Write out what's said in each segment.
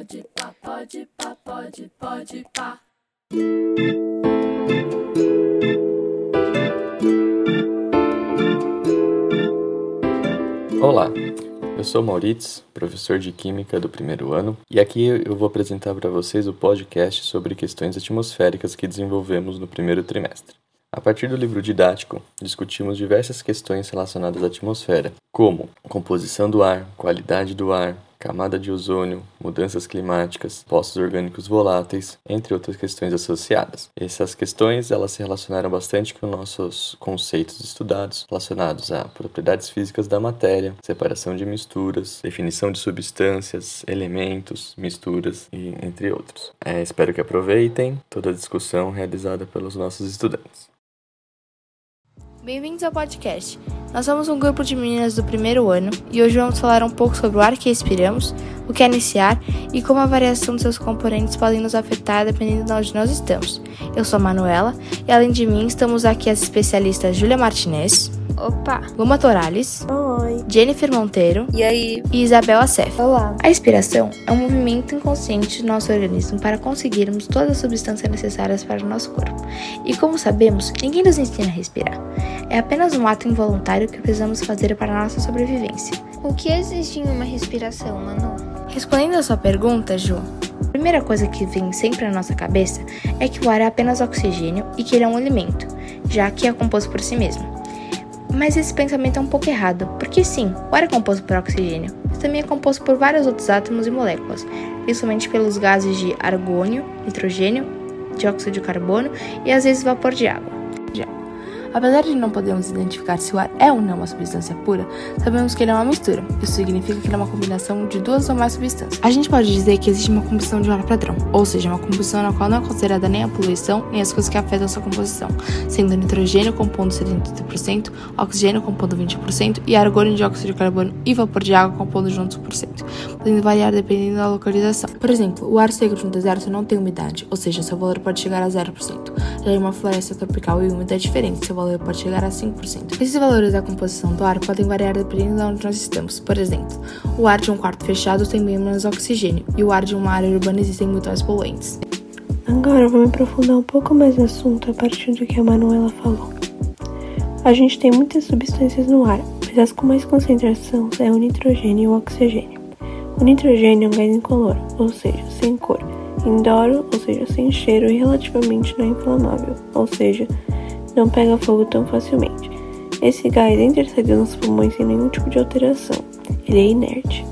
pode pá, pode pá, pode, pode pá. Olá, eu sou Maurício, professor de Química do primeiro ano, e aqui eu vou apresentar para vocês o podcast sobre questões atmosféricas que desenvolvemos no primeiro trimestre. A partir do livro didático, discutimos diversas questões relacionadas à atmosfera, como composição do ar, qualidade do ar, camada de ozônio, mudanças climáticas, postos orgânicos voláteis, entre outras questões associadas. Essas questões elas se relacionaram bastante com nossos conceitos estudados relacionados a propriedades físicas da matéria, separação de misturas, definição de substâncias, elementos, misturas e entre outros. É, espero que aproveitem toda a discussão realizada pelos nossos estudantes. Bem-vindos ao podcast. Nós somos um grupo de meninas do primeiro ano e hoje vamos falar um pouco sobre o ar que respiramos, o que é nesse ar e como a variação de seus componentes podem nos afetar dependendo de onde nós estamos. Eu sou a Manuela e além de mim estamos aqui as especialistas Júlia Martinez. Opa! Luma Torales. Oi! Jennifer Monteiro. E aí? E Isabel Acef. Olá! A inspiração é um movimento inconsciente do nosso organismo para conseguirmos todas as substâncias necessárias para o nosso corpo. E como sabemos, ninguém nos ensina a respirar. É apenas um ato involuntário que precisamos fazer para a nossa sobrevivência. O que existe em uma respiração, Manu? Respondendo a sua pergunta, Ju, a primeira coisa que vem sempre na nossa cabeça é que o ar é apenas oxigênio e que ele é um alimento, já que é composto por si mesmo. Mas esse pensamento é um pouco errado, porque sim, o ar é composto por oxigênio, mas também é composto por vários outros átomos e moléculas, principalmente pelos gases de argônio, nitrogênio, dióxido de carbono e às vezes vapor de água. Apesar de não podermos identificar se o ar é ou não uma substância pura, sabemos que ele é uma mistura. Isso significa que ele é uma combinação de duas ou mais substâncias. A gente pode dizer que existe uma combustão de ar padrão, ou seja, uma combustão na qual não é considerada nem a poluição nem as coisas que afetam sua composição, sendo nitrogênio compondo 70%, oxigênio compondo 20% e argônio, dióxido de carbono e vapor de água compondo juntos 1%, podendo variar dependendo da localização. Por exemplo, o ar seco de um deserto não tem umidade, ou seja, seu valor pode chegar a 0%. Já em uma floresta tropical e úmida é diferente, seu valor pode chegar a 5%. Esses valores da composição do ar podem variar dependendo de onde nós estamos. Por exemplo, o ar de um quarto fechado tem bem menos oxigênio e o ar de uma área urbana existem muito mais poluentes. Agora vou me aprofundar um pouco mais no assunto a partir do que a Manuela falou. A gente tem muitas substâncias no ar, mas as com mais concentração é o nitrogênio e o oxigênio. O nitrogênio é um gás incolor, ou seja, sem cor, indoro, ou seja, sem cheiro e relativamente não inflamável, ou seja, não pega fogo tão facilmente. Esse gás entra e sai pulmões sem nenhum tipo de alteração. Ele é inerte.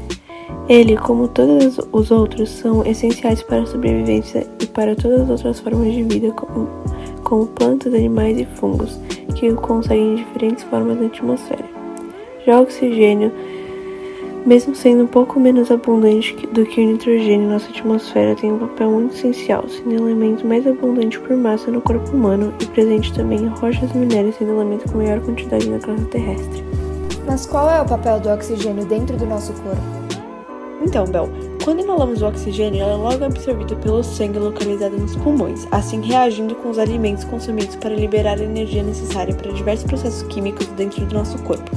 Ele, como todos os outros, são essenciais para a sobrevivência e para todas as outras formas de vida, como, como plantas, animais e fungos, que o conseguem em diferentes formas na atmosfera. Já o oxigênio mesmo sendo um pouco menos abundante do que o nitrogênio, nossa atmosfera tem um papel muito essencial, sendo o elemento mais abundante por massa no corpo humano e presente também em rochas e minérios, sendo o elemento com maior quantidade na crosta terrestre. Mas qual é o papel do oxigênio dentro do nosso corpo? Então, Bel, quando inalamos o oxigênio, ele é logo absorvido pelo sangue localizado nos pulmões, assim reagindo com os alimentos consumidos para liberar a energia necessária para diversos processos químicos dentro do nosso corpo.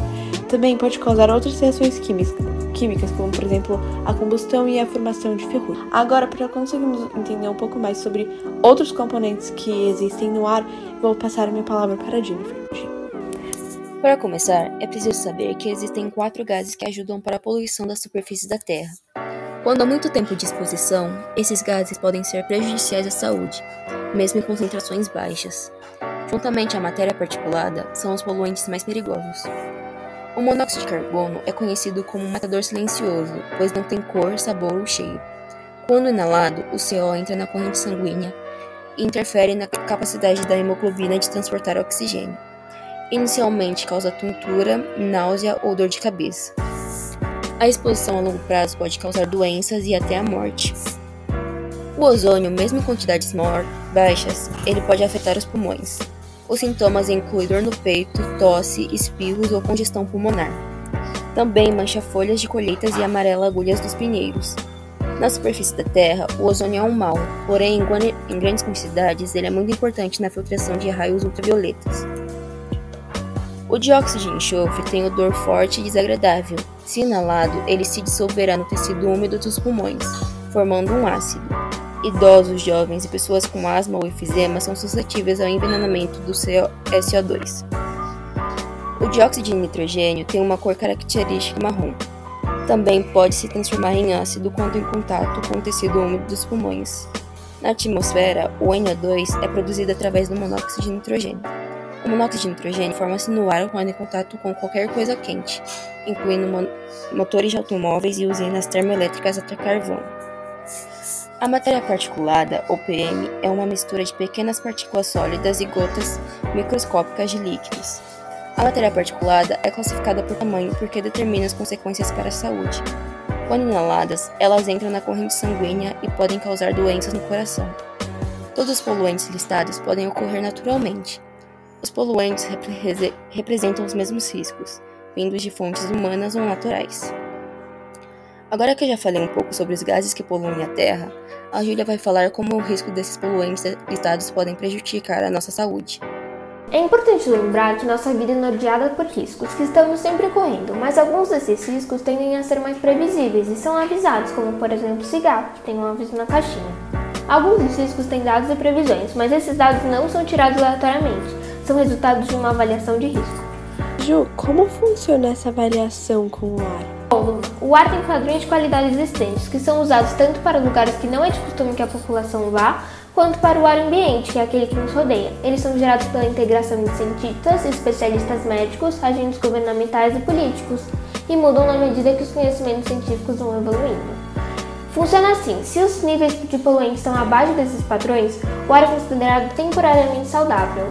Também pode causar outras reações químicas, químicas, como por exemplo a combustão e a formação de ferrugem. Agora, para conseguirmos entender um pouco mais sobre outros componentes que existem no ar, vou passar a minha palavra para a Jennifer. Para começar, é preciso saber que existem quatro gases que ajudam para a poluição da superfície da Terra. Quando há muito tempo de exposição, esses gases podem ser prejudiciais à saúde, mesmo em concentrações baixas. Juntamente à matéria particulada, são os poluentes mais perigosos. O monóxido de carbono é conhecido como um matador silencioso, pois não tem cor, sabor ou cheiro. Quando inalado, o CO entra na corrente sanguínea e interfere na capacidade da hemoglobina de transportar oxigênio. Inicialmente causa tontura, náusea ou dor de cabeça. A exposição a longo prazo pode causar doenças e até a morte. O ozônio, mesmo em quantidades baixas, ele pode afetar os pulmões. Os sintomas incluem dor no peito, tosse, espirros ou congestão pulmonar. Também mancha folhas de colheitas e amarela agulhas dos pinheiros. Na superfície da Terra, o ozônio é um mal, porém, em grandes quantidades, ele é muito importante na filtração de raios ultravioletas. O dióxido de enxofre tem odor forte e desagradável. Se inalado, ele se dissolverá no tecido úmido dos pulmões. formando um ácido. Idosos, jovens e pessoas com asma ou efizema são suscetíveis ao envenenamento do SO2. O dióxido de nitrogênio tem uma cor característica marrom. Também pode se transformar em ácido quando em contato com o tecido úmido dos pulmões. Na atmosfera, o NO2 é produzido através do monóxido de nitrogênio. O monóxido de nitrogênio forma-se no ar quando em contato com qualquer coisa quente, incluindo motores de automóveis e usinas termoelétricas a carvão. A matéria particulada, ou PM, é uma mistura de pequenas partículas sólidas e gotas microscópicas de líquidos. A matéria particulada é classificada por tamanho porque determina as consequências para a saúde. Quando inaladas, elas entram na corrente sanguínea e podem causar doenças no coração. Todos os poluentes listados podem ocorrer naturalmente. Os poluentes repre representam os mesmos riscos, vindos de fontes humanas ou naturais. Agora que eu já falei um pouco sobre os gases que poluem a Terra, a Júlia vai falar como o risco desses poluentes listados podem prejudicar a nossa saúde. É importante lembrar que nossa vida é norteada por riscos que estamos sempre correndo, mas alguns desses riscos tendem a ser mais previsíveis e são avisados, como por exemplo o cigarro, que tem um aviso na caixinha. Alguns dos riscos têm dados e previsões, mas esses dados não são tirados aleatoriamente, são resultados de uma avaliação de risco. Ju, como funciona essa avaliação com o ar? Bom, o ar tem padrões de qualidade existentes, que são usados tanto para lugares que não é de costume que a população vá, quanto para o ar ambiente, que é aquele que nos rodeia. Eles são gerados pela integração de cientistas, especialistas médicos, agentes governamentais e políticos, e mudam na medida que os conhecimentos científicos vão evoluindo. Funciona assim: se os níveis de poluentes estão abaixo desses padrões, o ar é considerado temporariamente saudável.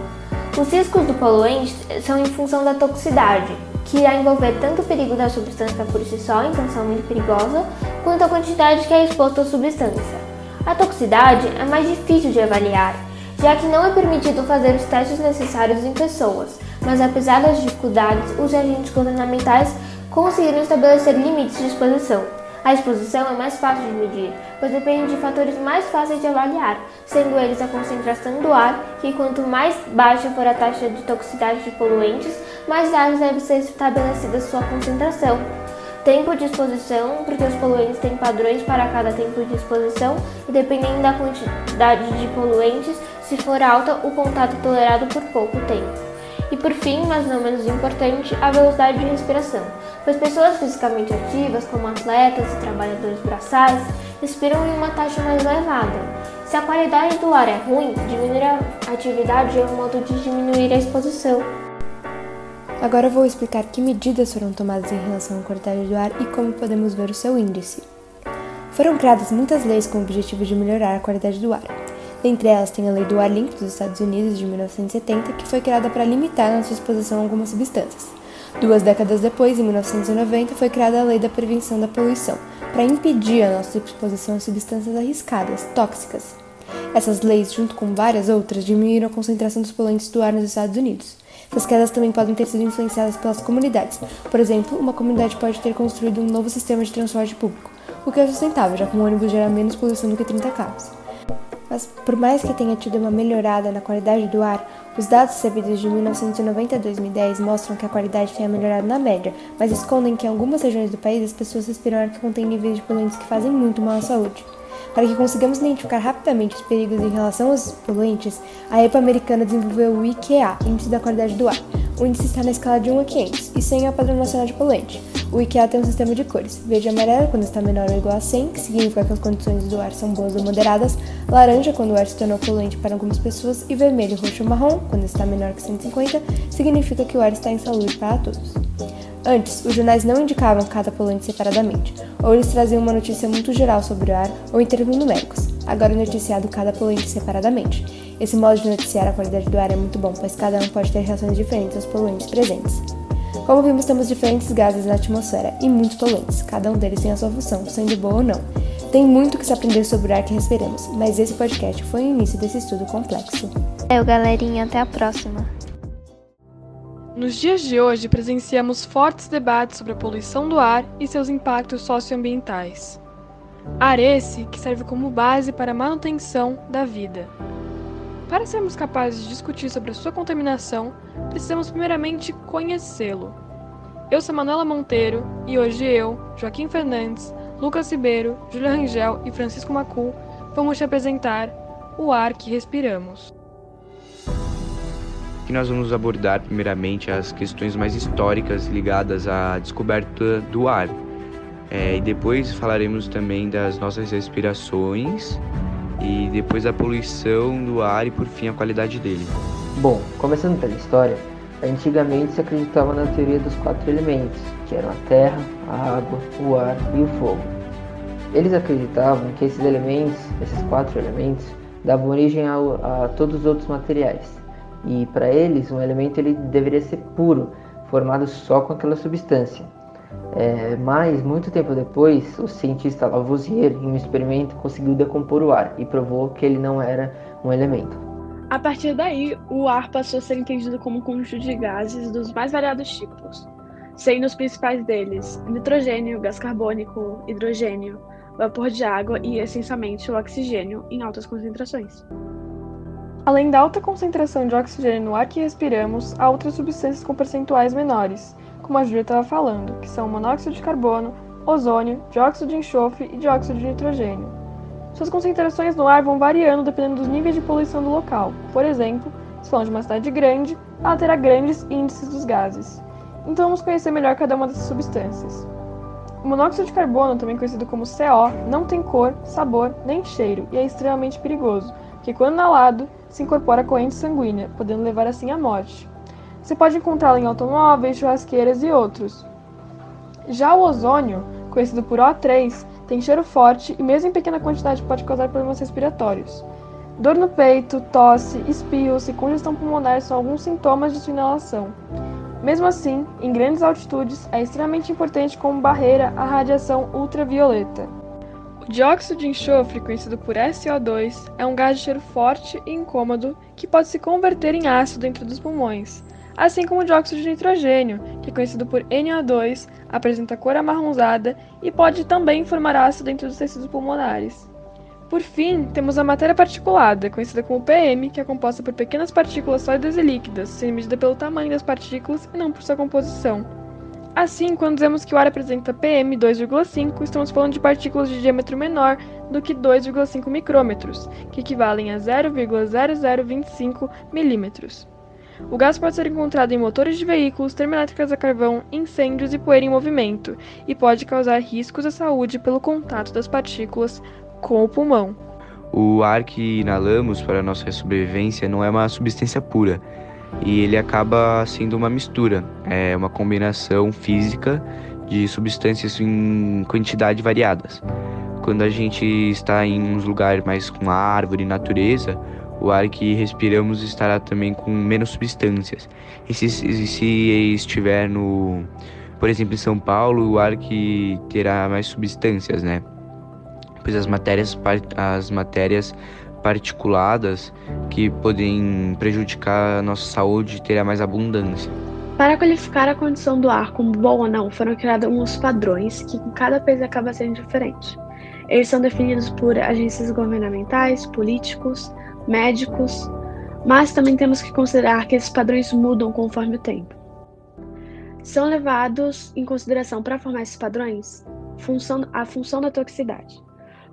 Os riscos do poluente são em função da toxicidade, que irá envolver tanto o perigo da substância por si só, então são muito perigosa, quanto a quantidade que é exposta à substância. A toxicidade é mais difícil de avaliar, já que não é permitido fazer os testes necessários em pessoas, mas apesar das dificuldades, os agentes governamentais conseguiram estabelecer limites de exposição. A exposição é mais fácil de medir, pois depende de fatores mais fáceis de avaliar, sendo eles a concentração do ar, que quanto mais baixa for a taxa de toxicidade de poluentes, mais tarde deve ser estabelecida sua concentração. Tempo de exposição, porque os poluentes têm padrões para cada tempo de exposição e dependendo da quantidade de poluentes, se for alta, o contato tolerado por pouco tempo. E por fim, mas não menos importante, a velocidade de respiração, pois pessoas fisicamente ativas, como atletas e trabalhadores braçais, respiram em uma taxa mais elevada. Se a qualidade do ar é ruim, diminuir a atividade é um modo de diminuir a exposição. Agora vou explicar que medidas foram tomadas em relação à qualidade do ar e como podemos ver o seu índice. Foram criadas muitas leis com o objetivo de melhorar a qualidade do ar. Dentre elas tem a Lei do Ar Limpo dos Estados Unidos de 1970, que foi criada para limitar nossa exposição a algumas substâncias. Duas décadas depois, em 1990, foi criada a Lei da Prevenção da Poluição, para impedir a nossa exposição a substâncias arriscadas, tóxicas. Essas leis, junto com várias outras, diminuíram a concentração dos poluentes do ar nos Estados Unidos. Essas quedas também podem ter sido influenciadas pelas comunidades. Por exemplo, uma comunidade pode ter construído um novo sistema de transporte público, o que é sustentável, já que um ônibus gera menos poluição do que 30 carros. Mas, por mais que tenha tido uma melhorada na qualidade do ar, os dados recebidos de 1990 a 2010 mostram que a qualidade tenha melhorado na média, mas escondem que em algumas regiões do país as pessoas respiram ar que contém níveis de poluentes que fazem muito mal à saúde. Para que consigamos identificar rapidamente os perigos em relação aos poluentes, a EPA americana desenvolveu o IQA, Índice da Qualidade do Ar. O índice está na escala de 1 a 500 e 100 é o padrão nacional de poluente. O IQA tem um sistema de cores: verde e amarelo quando está menor ou igual a 100, que significa que as condições do ar são boas ou moderadas, laranja quando o ar se tornou poluente para algumas pessoas e vermelho, roxo ou marrom quando está menor que 150, significa que o ar está insalubre para todos. Antes, os jornais não indicavam cada poluente separadamente, ou eles traziam uma notícia muito geral sobre o ar ou em termos numéricos. Agora é noticiado cada poluente separadamente. Esse modo de noticiar a qualidade do ar é muito bom, pois cada um pode ter reações diferentes aos poluentes presentes. Como vimos, temos diferentes gases na atmosfera e muitos poluentes, cada um deles tem a sua função, sendo boa ou não. Tem muito que se aprender sobre o ar que respiramos, mas esse podcast foi o início desse estudo complexo. É, galerinha, até a próxima. Nos dias de hoje, presenciamos fortes debates sobre a poluição do ar e seus impactos socioambientais. Ar esse que serve como base para a manutenção da vida. Para sermos capazes de discutir sobre a sua contaminação, precisamos primeiramente conhecê-lo. Eu sou Manuela Monteiro e hoje eu, Joaquim Fernandes, Lucas Ribeiro, Júlia Rangel e Francisco Macu, vamos te apresentar o ar que respiramos. Aqui nós vamos abordar primeiramente as questões mais históricas ligadas à descoberta do ar. É, e depois falaremos também das nossas respirações e depois a poluição do ar e por fim a qualidade dele. Bom, começando pela história, antigamente se acreditava na teoria dos quatro elementos, que eram a terra, a água, o ar e o fogo. Eles acreditavam que esses elementos, esses quatro elementos, davam origem a, a todos os outros materiais. E para eles, um elemento ele deveria ser puro, formado só com aquela substância. É, mas, muito tempo depois, o cientista Lavoisier, em um experimento, conseguiu decompor o ar e provou que ele não era um elemento. A partir daí, o ar passou a ser entendido como um conjunto de gases dos mais variados tipos, sendo os principais deles nitrogênio, gás carbônico, hidrogênio, vapor de água e, essencialmente, o oxigênio em altas concentrações. Além da alta concentração de oxigênio no ar que respiramos, há outras substâncias com percentuais menores, como a Júlia estava falando, que são monóxido de carbono, ozônio, dióxido de enxofre e dióxido de nitrogênio. Suas concentrações no ar vão variando dependendo dos níveis de poluição do local. Por exemplo, se falamos de uma cidade grande, ela terá grandes índices dos gases. Então vamos conhecer melhor cada uma dessas substâncias. O monóxido de carbono, também conhecido como CO, não tem cor, sabor nem cheiro e é extremamente perigoso, porque quando inalado, se incorpora à corrente sanguínea, podendo levar assim à morte. Você pode encontrá-lo em automóveis, churrasqueiras e outros. Já o ozônio, conhecido por O3, tem cheiro forte e, mesmo em pequena quantidade, pode causar problemas respiratórios. Dor no peito, tosse, espirros e congestão pulmonar são alguns sintomas de sua inalação. Mesmo assim, em grandes altitudes, é extremamente importante como barreira à radiação ultravioleta. O dióxido de enxofre, conhecido por SO2, é um gás de cheiro forte e incômodo que pode se converter em ácido dentro dos pulmões, assim como o dióxido de nitrogênio, que é conhecido por NO2, apresenta cor amarronzada e pode também formar ácido dentro dos tecidos pulmonares. Por fim, temos a matéria particulada, conhecida como PM, que é composta por pequenas partículas sólidas e líquidas, sendo medida pelo tamanho das partículas e não por sua composição. Assim, quando dizemos que o ar apresenta PM 2,5, estamos falando de partículas de diâmetro menor do que 2,5 micrômetros, que equivalem a 0,0025 milímetros. O gás pode ser encontrado em motores de veículos, termoelétricas a carvão, incêndios e poeira em movimento, e pode causar riscos à saúde pelo contato das partículas com o pulmão. O ar que inalamos para nossa sobrevivência não é uma substância pura, e ele acaba sendo uma mistura, é uma combinação física de substâncias em quantidade variadas. Quando a gente está em uns lugares mais com árvore e natureza, o ar que respiramos estará também com menos substâncias. E se, se estiver no, por exemplo, em São Paulo, o ar que terá mais substâncias, né? Pois as matérias, as matérias particuladas que podem prejudicar a nossa saúde terá mais abundância. Para qualificar a condição do ar como bom ou não, foram criados alguns padrões que com cada país acaba sendo diferente. Eles são definidos por agências governamentais, políticos, médicos, mas também temos que considerar que esses padrões mudam conforme o tempo. São levados em consideração para formar esses padrões função, a função da toxicidade.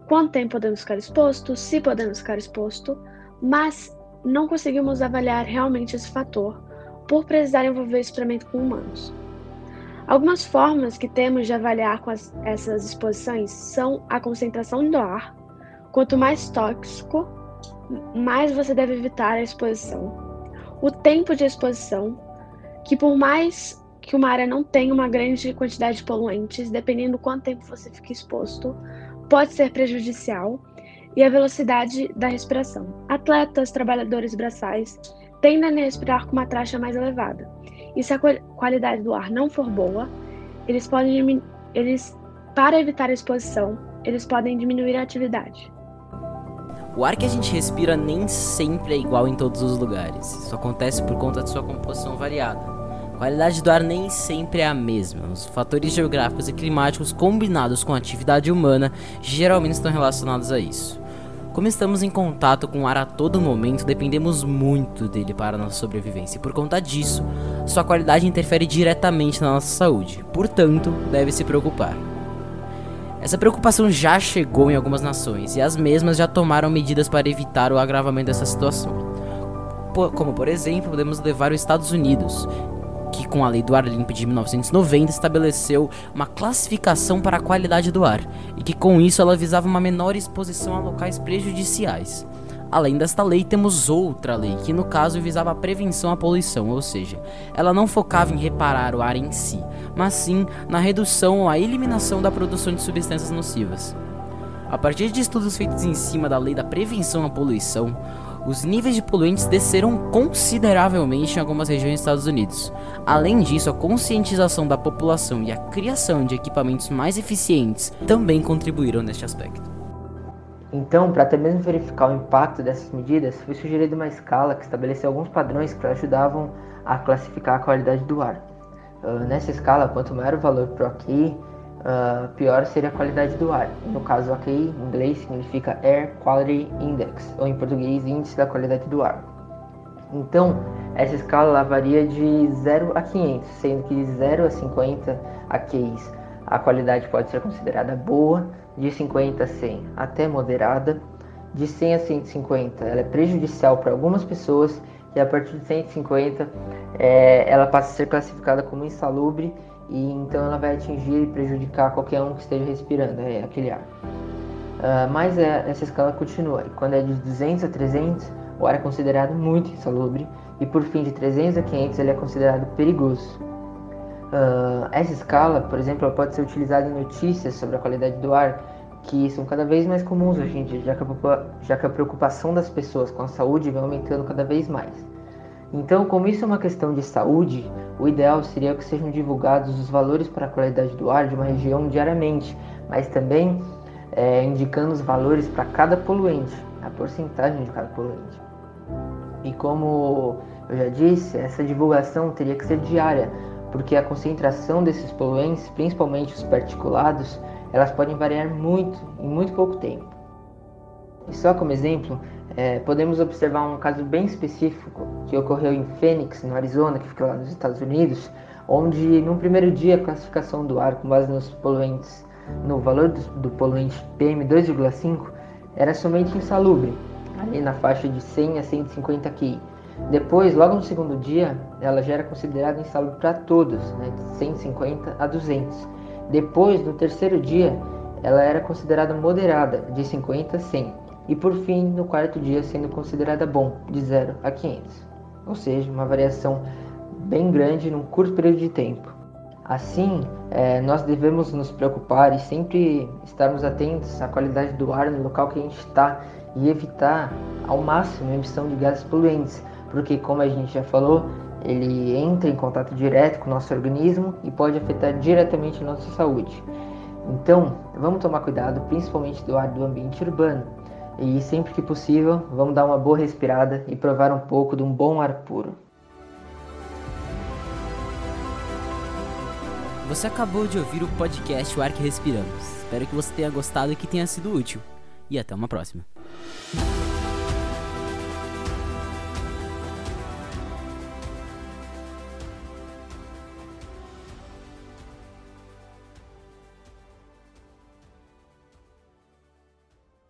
Quanto tempo podemos ficar expostos, se podemos ficar expostos, mas não conseguimos avaliar realmente esse fator por precisar envolver experimento com humanos. Algumas formas que temos de avaliar com as, essas exposições são a concentração do ar. Quanto mais tóxico, mais você deve evitar a exposição. O tempo de exposição, que por mais que uma área não tenha uma grande quantidade de poluentes, dependendo do quanto tempo você fica exposto, pode ser prejudicial. E a velocidade da respiração. Atletas, trabalhadores braçais tendem a respirar com uma taxa mais elevada. E se a qualidade do ar não for boa, eles podem eles para evitar a exposição, eles podem diminuir a atividade. O ar que a gente respira nem sempre é igual em todos os lugares. Isso acontece por conta de sua composição variada. A qualidade do ar nem sempre é a mesma. Os fatores geográficos e climáticos combinados com a atividade humana geralmente estão relacionados a isso. Como estamos em contato com o ar a todo momento, dependemos muito dele para nossa sobrevivência, e por conta disso, sua qualidade interfere diretamente na nossa saúde, portanto, deve se preocupar. Essa preocupação já chegou em algumas nações e as mesmas já tomaram medidas para evitar o agravamento dessa situação. Como, por exemplo, podemos levar os Estados Unidos, que com a Lei do Ar Limpo de 1990 estabeleceu uma classificação para a qualidade do ar e que com isso ela visava uma menor exposição a locais prejudiciais. Além desta lei, temos outra lei, que no caso visava a prevenção à poluição, ou seja, ela não focava em reparar o ar em si, mas sim na redução ou a eliminação da produção de substâncias nocivas. A partir de estudos feitos em cima da lei da prevenção à poluição, os níveis de poluentes desceram consideravelmente em algumas regiões dos Estados Unidos. Além disso, a conscientização da população e a criação de equipamentos mais eficientes também contribuíram neste aspecto. Então, para até mesmo verificar o impacto dessas medidas, foi sugerida uma escala que estabeleceu alguns padrões que ajudavam a classificar a qualidade do ar. Uh, nessa escala, quanto maior o valor para o AQI, uh, pior seria a qualidade do ar. No caso, AQI em inglês significa Air Quality Index, ou em português, Índice da Qualidade do Ar. Então, essa escala varia de 0 a 500, sendo que de 0 a 50 AQIs a qualidade pode ser considerada boa, de 50 a 100 até moderada, de 100 a 150 ela é prejudicial para algumas pessoas. E a partir de 150 é, ela passa a ser classificada como insalubre. E então ela vai atingir e prejudicar qualquer um que esteja respirando é, aquele ar. Uh, mas é, essa escala continua. E quando é de 200 a 300 o ar é considerado muito insalubre. E por fim de 300 a 500 ele é considerado perigoso. Uh, essa escala, por exemplo, pode ser utilizada em notícias sobre a qualidade do ar, que são cada vez mais comuns hoje em dia, já que, a, já que a preocupação das pessoas com a saúde vem aumentando cada vez mais. Então, como isso é uma questão de saúde, o ideal seria que sejam divulgados os valores para a qualidade do ar de uma região diariamente, mas também é, indicando os valores para cada poluente, a porcentagem de cada poluente. E como eu já disse, essa divulgação teria que ser diária, porque a concentração desses poluentes, principalmente os particulados, elas podem variar muito em muito pouco tempo. E só como exemplo, é, podemos observar um caso bem específico que ocorreu em Phoenix, no Arizona, que fica lá nos Estados Unidos, onde no primeiro dia a classificação do ar com base nos poluentes, no valor do, do poluente PM2,5 era somente insalubre, ali na faixa de 100 a 150 kg depois, logo no segundo dia, ela já era considerada insalubre para todos, né, de 150 a 200. Depois, no terceiro dia, ela era considerada moderada, de 50 a 100. E por fim, no quarto dia, sendo considerada bom, de 0 a 500. Ou seja, uma variação bem grande num curto período de tempo. Assim, é, nós devemos nos preocupar e sempre estarmos atentos à qualidade do ar no local que a gente está e evitar ao máximo a emissão de gases poluentes, porque, como a gente já falou, ele entra em contato direto com o nosso organismo e pode afetar diretamente a nossa saúde. Então, vamos tomar cuidado, principalmente do ar do ambiente urbano. E sempre que possível, vamos dar uma boa respirada e provar um pouco de um bom ar puro. Você acabou de ouvir o podcast O Ar que Respiramos. Espero que você tenha gostado e que tenha sido útil. E até uma próxima.